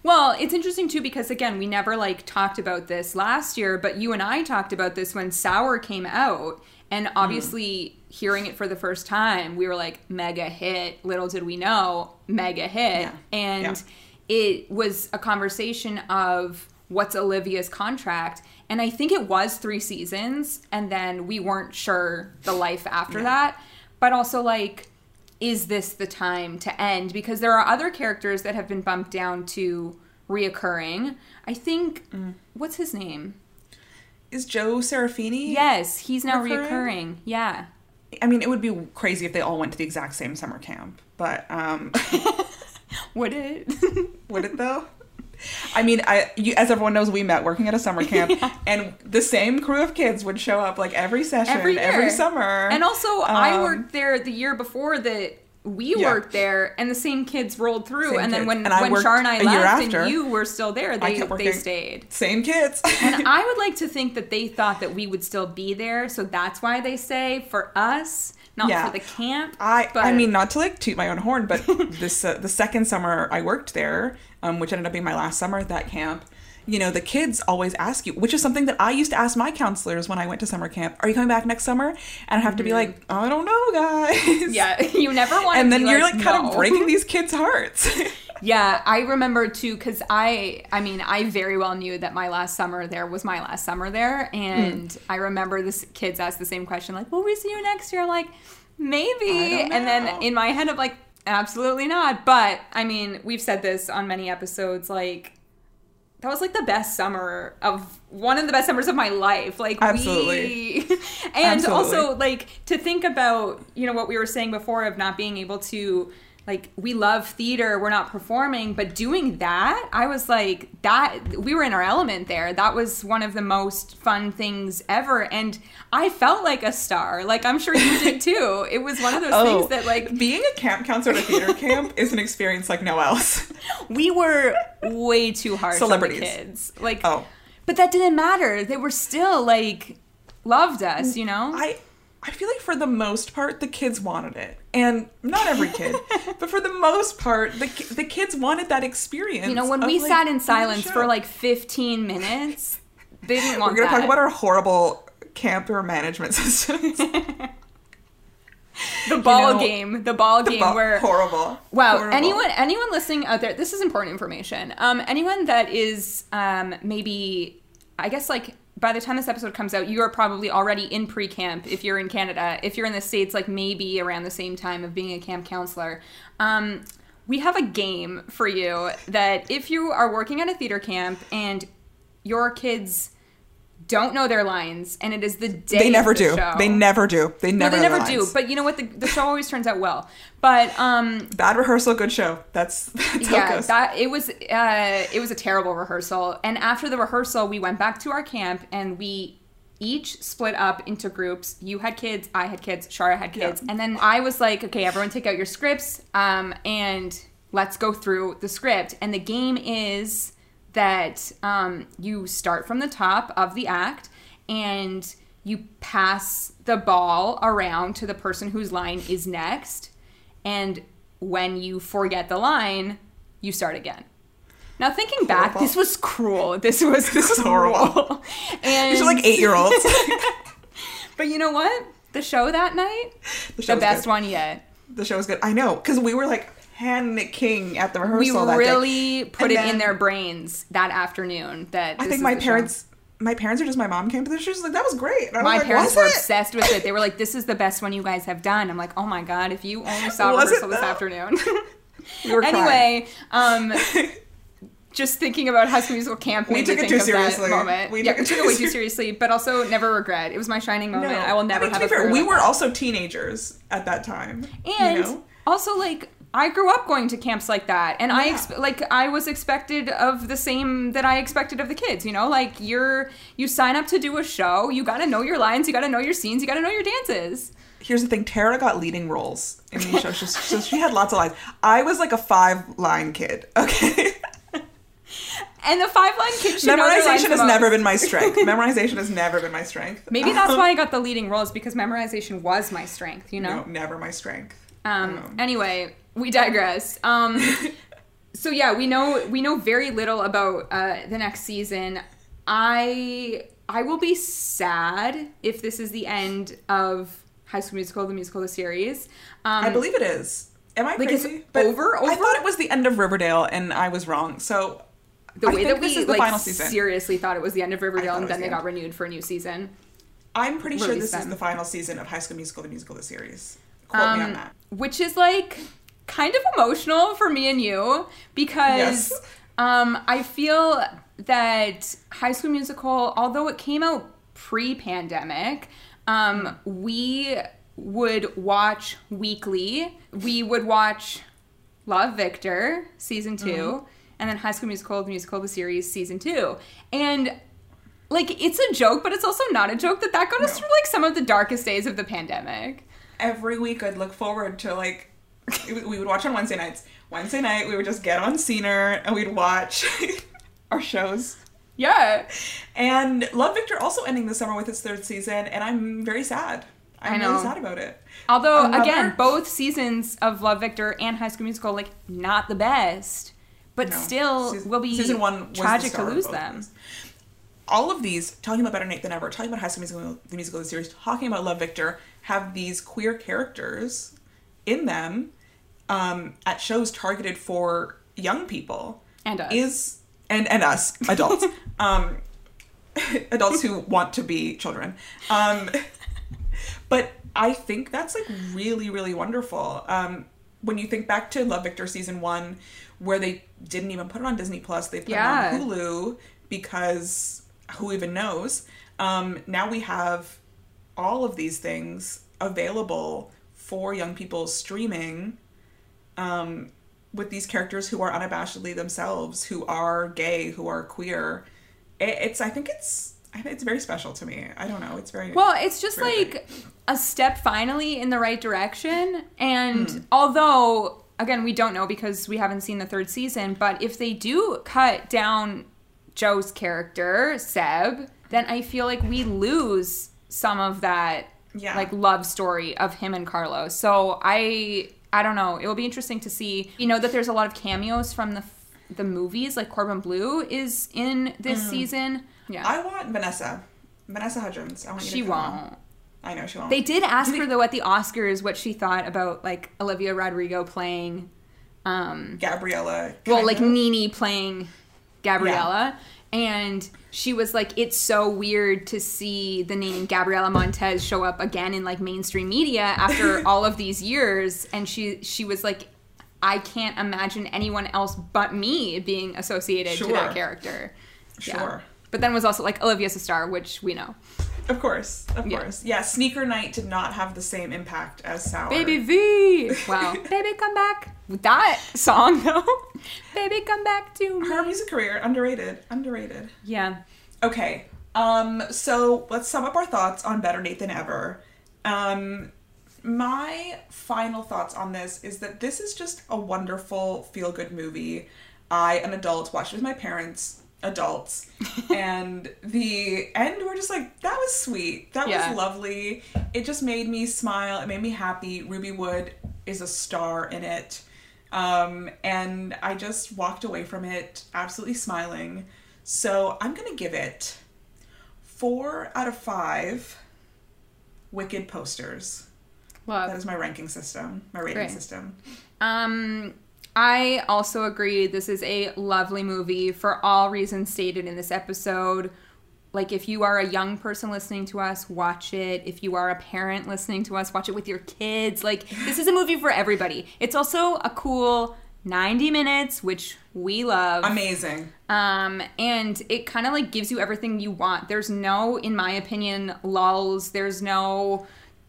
Well, it's interesting too because again, we never like talked about this last year, but you and I talked about this when Sour came out, and mm. obviously hearing it for the first time, we were like mega hit. Little did we know, mega hit, Yeah. and it was a conversation of what's Olivia's contract. And I think it was three seasons, and then we weren't sure the life after that. But also, like, is this the time to end? Because there are other characters that have been bumped down to reoccurring. I think, mm. what's his name? Is Joe Serafini? Yes, he's now Recurring? reoccurring. Yeah. I mean, it would be crazy if they all went to the exact same summer camp, but um, [laughs] Would it? [laughs] would it though? I mean, I you, as everyone knows, we met working at a summer camp, [laughs] and the same crew of kids would show up like every session, Every year. summer. And also, I Um, worked there the year before that we Yeah. worked there, and the same kids rolled through. Same and then kids. when And when Char and I left, after. and you were still there, they they stayed. Same kids. [laughs] And I would like to think that they thought that we would still be there, so that's why they say for us, not Yeah. for the camp. I but I mean not to like toot my own horn, but [laughs] this uh, the second summer I worked there, um, which ended up being my last summer at that camp. You know, the kids always ask you, which is something that I used to ask my counselors when I went to summer camp. Are you coming back next summer? And I have to be like, I don't know, guys. Mm-hmm. yeah, [laughs] you never want. And then you're like, kind no. of breaking these [laughs] kids' hearts. [laughs] Yeah, I remember too because I, I mean, I very well knew that my last summer there was my last summer there, and Hmm. I remember this kids asked the same question, like, "Will we see you next year?" I'm like, maybe, and then in my head, I'm like, absolutely not. But I mean, we've said this on many episodes, like. That was like the best summer of one of the best summers of my life. Like Absolutely. we, [laughs] and Absolutely. also like to think about you know what we were saying before of not being able to like we love theater we're not performing but doing that i was like that we were in our element there that was one of the most fun things ever and i felt like a star like i'm sure you did [laughs] too it was one of those oh, things that like being a camp counselor at a theater [laughs] camp is an experience like no else. we were way too hard [laughs] Celebrities. the kids like Oh. but that didn't matter they were still like loved us you know I I feel like for the most part the kids wanted it. And not every kid, [laughs] but for the most part the the kids wanted that experience. you know when we like, sat in silence for like 15 minutes they didn't want We're going to talk about our horrible camper management [laughs] systems. [laughs] the ball know, game the ball game But where horrible. Wow, Horrible. anyone anyone listening out there, this is important information. Um, anyone that is um, maybe, I guess like by the time this episode comes out, you are probably already in pre-camp if you're in Canada. If you're in the states, like maybe around the same time of being a camp counselor. Um, we have a game for you that if you are working at a theater camp and your kids don't know their lines and it is the day They never the do. show. They never do. They no, never they never do. But you know what? The, the show always turns out well. But um, Bad rehearsal, good show. That's, [laughs] that's it yeah, goes. that it was uh, it was a terrible rehearsal. And after the rehearsal, we went back to our camp and we each split up into groups. You had kids, I had kids, Shara had kids, Yeah. and then I was like, okay, everyone take out your scripts, um, and let's go through the script. And the game is that um, you start from the top of the act and you pass the ball around to the person whose line is next and when you forget the line, you start again. Now thinking back, this was cruel. This was This is horrible. And These are like eight year olds. [laughs] But you know what? The show that night, the the best good. one yet. The show was good. I know because we were like panicking at the We rehearsal. day. really put And it in their brains that afternoon. That I think my the show. parents. My parents or just my mom came to the show. She's like, "That was great." I My like, parents "Was were it?" obsessed with it. They were like, "This is the best one you guys have done." I'm like, "Oh my god! If you only saw Was rehearsal this afternoon." [laughs] [laughs] We anyway, um, [laughs] just thinking about High School Musical camp We made took me it think too of that seriously. moment. We yeah, took we it took too it way too seriously. but also never regret. It was my shining moment. I will never mean, have to a be fair, we were also teenagers at that time. and you know? also like I grew up going to camps like that, and I ex- like I was expected of the same that I expected of the kids. You know, like you're you sign up to do a show, you got to know your lines, you got to know your scenes, you got to know your dances. here's the thing: Tara got leading roles in these shows, She's- [laughs] so she had lots of lines. I was like a five line kid. [laughs] Okay, And the five line kid should know their lines memorization the has never been my strength. [laughs] Memorization has never been my strength. Maybe that's why I got the leading roles because memorization was my strength. You know. no, never my strength. Um, Um, anyway, we digress. Um, [laughs] so yeah, we know we know very little about uh, the next season. I I will be sad if this is the end of High School Musical, the musical, the series. Um, I believe it is. Am I Like, it's crazy? over- I thought it was the end of Riverdale, and I was wrong. So the I way think that we like seriously thought it was the end of Riverdale, and then the they got renewed for a new season. I'm pretty sure this is the final season of High School Musical, the musical, the series. Quote me on Um, that. which is like kind of emotional for me and you because Yes. um, I feel that High School Musical, although it came out pre-pandemic, um, we would watch weekly. We would watch Love Victor season 2 Mm-hmm. and then High School Musical, the musical, the series season two, and like it's a joke, but it's also not a joke that that got us through like some of the darkest days of the pandemic. Every week I'd look forward to like we would watch on Wednesday nights. Wednesday night we would just get on Scener and we'd watch [laughs] our shows. Yeah. And Love Victor also ending this summer with its third season, and I'm very sad. I'm really sad about it. Although Another- again, both seasons of Love Victor and High School Musical like not the best, but No. still Season- will be season one tragic to lose them. these. All of these, talking about Better Nate Than Ever, talking about High School Musical, the musical, of the series, talking about Love Victor, have these queer characters in them um, at shows targeted for young people. And us. Is and and us [laughs] adults, um, [laughs] adults who want to be children. Um, [laughs] but I think that's like really, really wonderful. Um, when you think back to Love Victor season one, where they didn't even put it on Disney Plus, they put Yeah. it on Hulu because who even knows? Um, now we have all of these things available for young people streaming um, with these characters who are unabashedly themselves, who are gay, who are queer. It, it's, I think it's, I think it's very special to me. I don't know. It's very Well, it's just Very like a step finally in the right direction. And Hmm. although, again, we don't know because we haven't seen the third season, but if they do cut down Joe's character, Seb, then I feel like we lose some of that Yeah. like love story of him and Carlos. So I I don't know. It will be interesting to see. You know that there's a lot of cameos from the the movies like Corbin Bleu is in this season. Yeah. I want Vanessa, Vanessa Hudgens. I want you she to come on. won't. I know she won't. They did ask her though at the Oscars what she thought about like Olivia Rodrigo playing, um, Gabriella. well, like of. Nini playing Gabriella, and she was like, "It's so weird to see the name gabriella Montez show up again in like mainstream media after [laughs] all of these years," and she she was like. I can't imagine anyone else but me being associated to that character. Yeah. Sure. But then was also like Olivia's a star, which we know. Of course, of Yeah. course. Yeah, Sneaker Night did not have the same impact as Sour. Baby V. Wow. [laughs] Baby, come back. With that song though. Baby, come back to me. Her music career underrated, underrated. Yeah. Okay, um, so let's sum up our thoughts on Better Nate Than Ever. Um, my final thoughts on this is that this is just a wonderful feel good movie. I, an adult, watched it with my parents, adults, [laughs] and the end we're just like, that was sweet. That Yeah. was lovely. It just made me smile. It made me happy. Rueby Wood is a star in it. Um, and I just walked away from it absolutely smiling. So I'm going to give it four out of five Wicked posters. Love. That is my ranking system, my rating Great. system. Um, I also agree. This is a lovely movie for all reasons stated in this episode. Like, if you are a young person listening to us, watch it. If you are a parent listening to us, watch it with your kids. Like, this is a movie for everybody. It's also a cool 90 minutes, which we love. Amazing. Um, and it kind of like gives you everything you want. There's no, in my opinion, lulls. There's no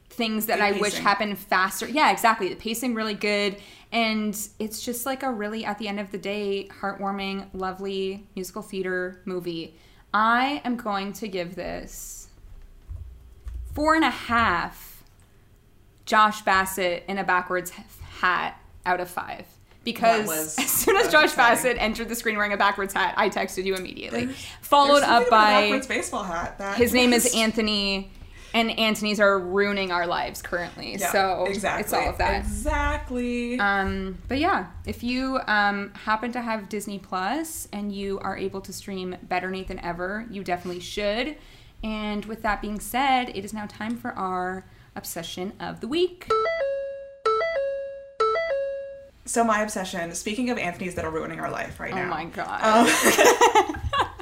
things that I wish happened faster. Yeah, exactly. The pacing really good. And it's just like a really, at the end of the day, heartwarming, lovely musical theater movie. I am going to give this four and a half Josh Bassett in a backwards hat out of five. Because was- [laughs] as soon as Josh exciting. Bassett entered the screen wearing a backwards hat, I texted you immediately. Followed There's up by baseball hat. His name is [laughs] Anthony, and Anthony's are ruining our lives currently. Yeah, so exactly. it's all of that. Exactly. Um, but yeah, if you um, happen to have Disney Plus and you are able to stream Better Nate Than Ever, you definitely should. And with that being said, it is now time for our obsession of the week. so my obsession. Speaking of Anthony's that are ruining our life right now. Oh now. my god. [laughs]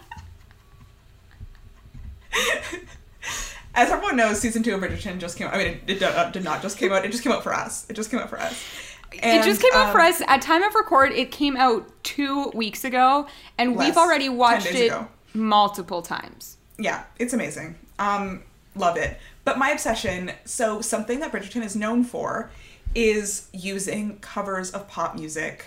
As everyone knows, season two of Bridgerton just came out. I mean, it, it uh, did not just came out. It just came out for us. It just came out for us. it just came out for um, us at time of record. It came out two weeks ago, and we've already watched it ago. multiple times. Yeah, it's amazing. Um, love it. But my obsession. So something that Bridgerton is known for is using covers of pop music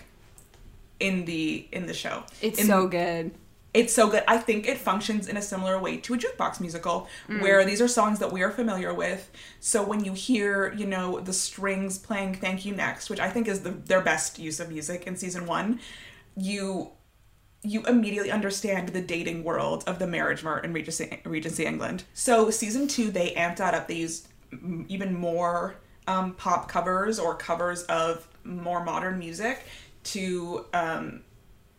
in the in the show. It's In- so good. It's so good. I think it functions in a similar way to a jukebox musical, Mm. where these are songs that we are familiar with. So when you hear, you know, the strings playing "Thank You Next," which I think is the, their best use of music in season one, you you immediately understand the dating world of the marriage mart in Regency, Regency England. So season two, they amped that up. They used even more um, pop covers or covers of more modern music to um,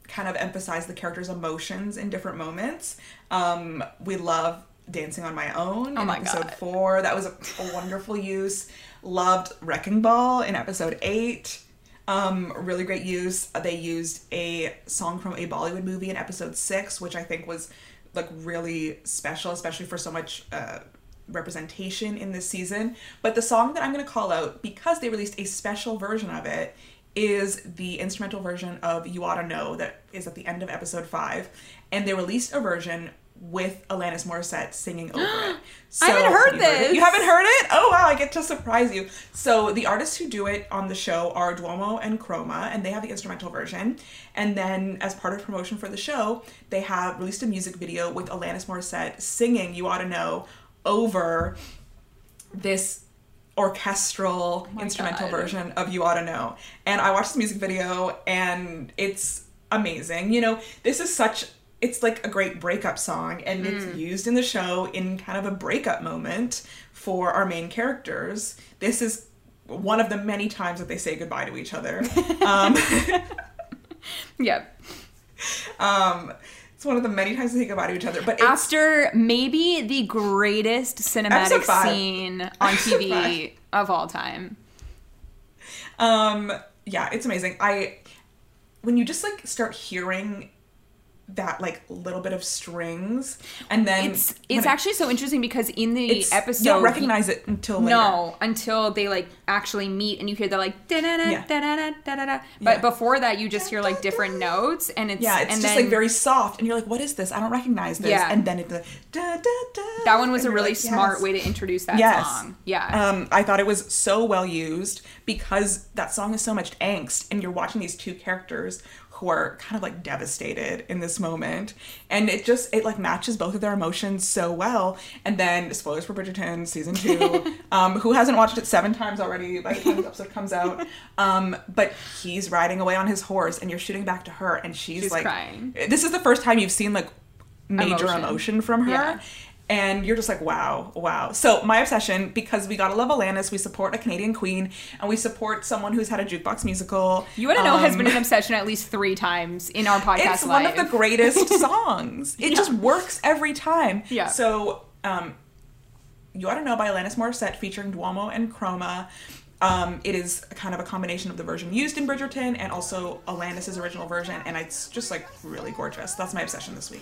kind of emphasize the character's emotions in different moments. Um, we love Dancing on My Own Oh in my episode God. four. That was a, a wonderful use. Loved Wrecking Ball in episode eight. Um, really great use. They used a song from a Bollywood movie in episode six, which I think was like really special, especially for so much uh, representation in this season. But the song that I'm going to call out because they released a special version of it is the instrumental version of You Oughta Know that is at the end of episode five. And they released a version with Alanis Morissette singing over it. [gasps] So, I haven't heard have you it? this. You haven't heard it? Oh wow, I get to surprise you. So the artists who do it on the show are Duomo and Chroma, and they have the instrumental version. And then as part of promotion for the show, they have released a music video with Alanis Morissette singing You Oughta Know over this orchestral my instrumental God. version of You Oughta Know. And I watched the music video and it's amazing. You know, this is such it's like a great breakup song and Mm. it's used in the show in kind of a breakup moment for our main characters. This is one of the many times that they say goodbye to each other. [laughs] Um, [laughs] Yep. um, it's one of the many times they think about each other. But After maybe the greatest cinematic scene on [laughs] TV of all time. Um, yeah, it's amazing. I when you just like start hearing that like little bit of strings and then It's it's it- actually so interesting because in the episode you don't recognize it until later. No, until they like actually meet and you hear the like da da da da da da da da. But Yeah. before that, you just hear like different notes and it's Yeah, it's and just then like very soft, and you're like, "What is this? I don't recognize this." Yeah. And then it's da da da. that one was a really like, smart "Yes." way to introduce that Yes. song. Yeah. Um, I thought it was so well used because that song is so much angst, and you're watching these two characters who are kind of like devastated in this moment, and it just it like matches both of their emotions so well. And then spoilers for Bridgerton season two. [laughs] um, who hasn't watched it seven times already by the time this episode comes out? Um, but he's riding away on his horse, and you're shooting back to her, and she's, She's like crying. This is the first time you've seen like major Emotion. emotion, from her. Yeah. And you're just like, wow, wow. So my obsession, because we gotta love Alanis, we support a Canadian queen, and we support someone who's had a jukebox musical. You want to know has Um, been an obsession at least three times in our [laughs] podcast it's one of the greatest [laughs] songs. It Yeah. just works every time. Yeah. So, um, you ought to know by Alanis Morissette featuring Duomo and Chroma. Um, it is kind of a combination of the version used in Bridgerton and also Alanis' original version, and it's just like really gorgeous. That's my obsession this week.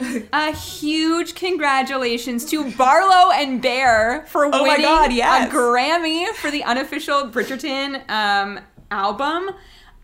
[laughs] a huge congratulations to Barlow and Bear for Oh winning God, yes. a Grammy for the unofficial Bridgerton um, album.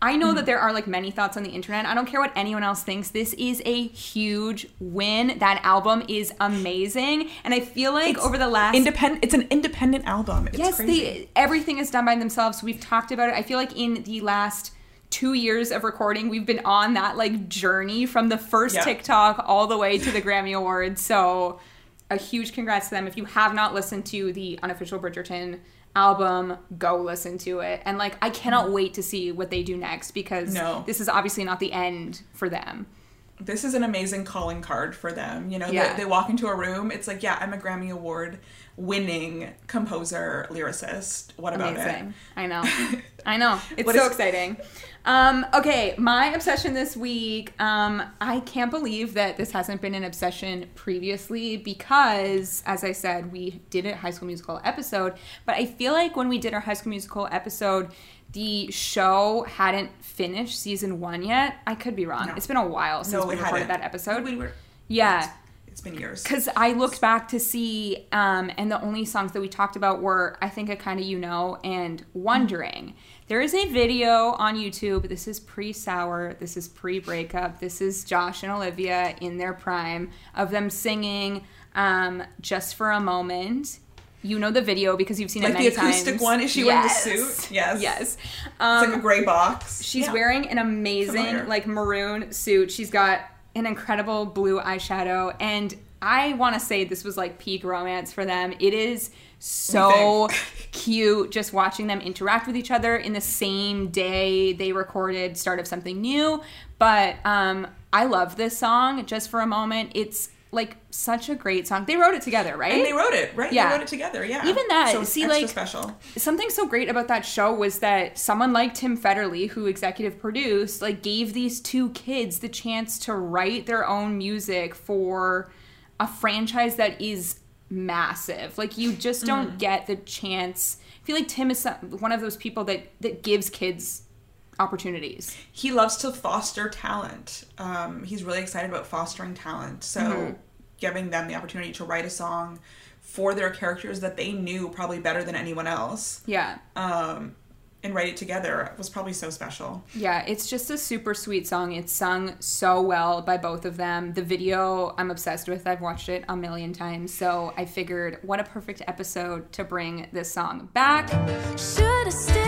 I know that there are like many thoughts on the internet. I don't care what anyone else thinks. This is a huge win. That album is amazing, and I feel like over the last Independent. It's an independent album. It's yes, crazy. they everything is done by themselves. We've talked about it. I feel like in the last two years of recording, we've been on that like journey from the first Yeah. TikTok all the way to the Grammy Awards. So a huge congrats to them. If you have not listened to the unofficial Bridgerton album, go listen to it. And like I cannot mm-hmm. wait to see what they do next because No. this is obviously not the end for them. this is an amazing calling card for them. You know, Yeah. they, they walk into a room. It's like, yeah, I'm a Grammy Award winning composer, lyricist. What about Amazing. it? I know. [laughs] I know. It's What so is- exciting. Um, okay, my obsession this week. Um, I can't believe that this hasn't been an obsession previously because, as I said, we did a High School Musical episode. But I feel like when we did our High School Musical episode, the show hadn't finished season one yet. I could be wrong. No. It's been a while since No, we recorded hadn't. that episode. We were. yeah. It's been years. Because I looked back to see, um, and the only songs that we talked about were I Think I Kinda You Know and Wondering. There is a video on YouTube. This is pre sour, this is pre breakup, this is Josh and Olivia in their prime of them singing um, Just for a Moment. You know the video because you've seen Like it the acoustic times. one? Is she wearing the suit? Yes. Yes. It's Um, like a gray box. She's Yeah. wearing an amazing Familiar. like maroon suit. She's got an incredible blue eyeshadow and I want to say this was like peak romance for them. It is so [laughs] cute just watching them interact with each other in the same day they recorded Start of Something New. But um I love this song just for a moment. It's like such a great song. They wrote it together, right? And they wrote it, right? Yeah. They wrote it together, yeah. Even that, So see, like- special. something so great about that show was that someone like Tim Federle, who executive produced, like gave these two kids the chance to write their own music for a franchise that is massive. Like you just don't get the chance. I feel like Tim is some, one of those people that that gives kids opportunities. He loves to foster talent. Um, he's really excited about fostering talent. So Mm-hmm. giving them the opportunity to write a song for their characters that they knew probably better than anyone else Yeah. um, and write it together was probably so special. Yeah, it's just a super sweet song. It's sung so well by both of them. The video I'm obsessed with. I've watched it a million times. So I figured what a perfect episode to bring this song back. Should've stayed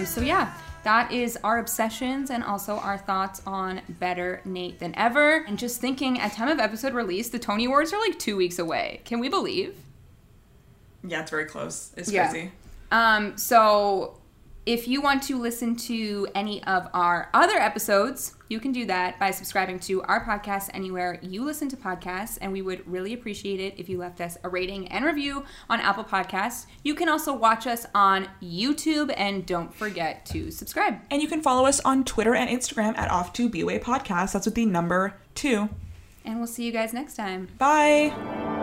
Um, so yeah, that is our obsessions and also our thoughts on Better Nate Than Ever. And just thinking, at time of episode release, the Tony Awards are like two weeks away. Can we believe? Yeah, it's very close. It's Yeah. crazy. Um, so If you want to listen to any of our other episodes, you can do that by subscribing to our podcast anywhere you listen to podcasts, and we would really appreciate it if you left us a rating and review on Apple Podcasts. You can also watch us on YouTube, and don't forget to subscribe. And you can follow us on Twitter and Instagram at Off to BOA Podcast. That's with the number two. And we'll see you guys next time. Bye.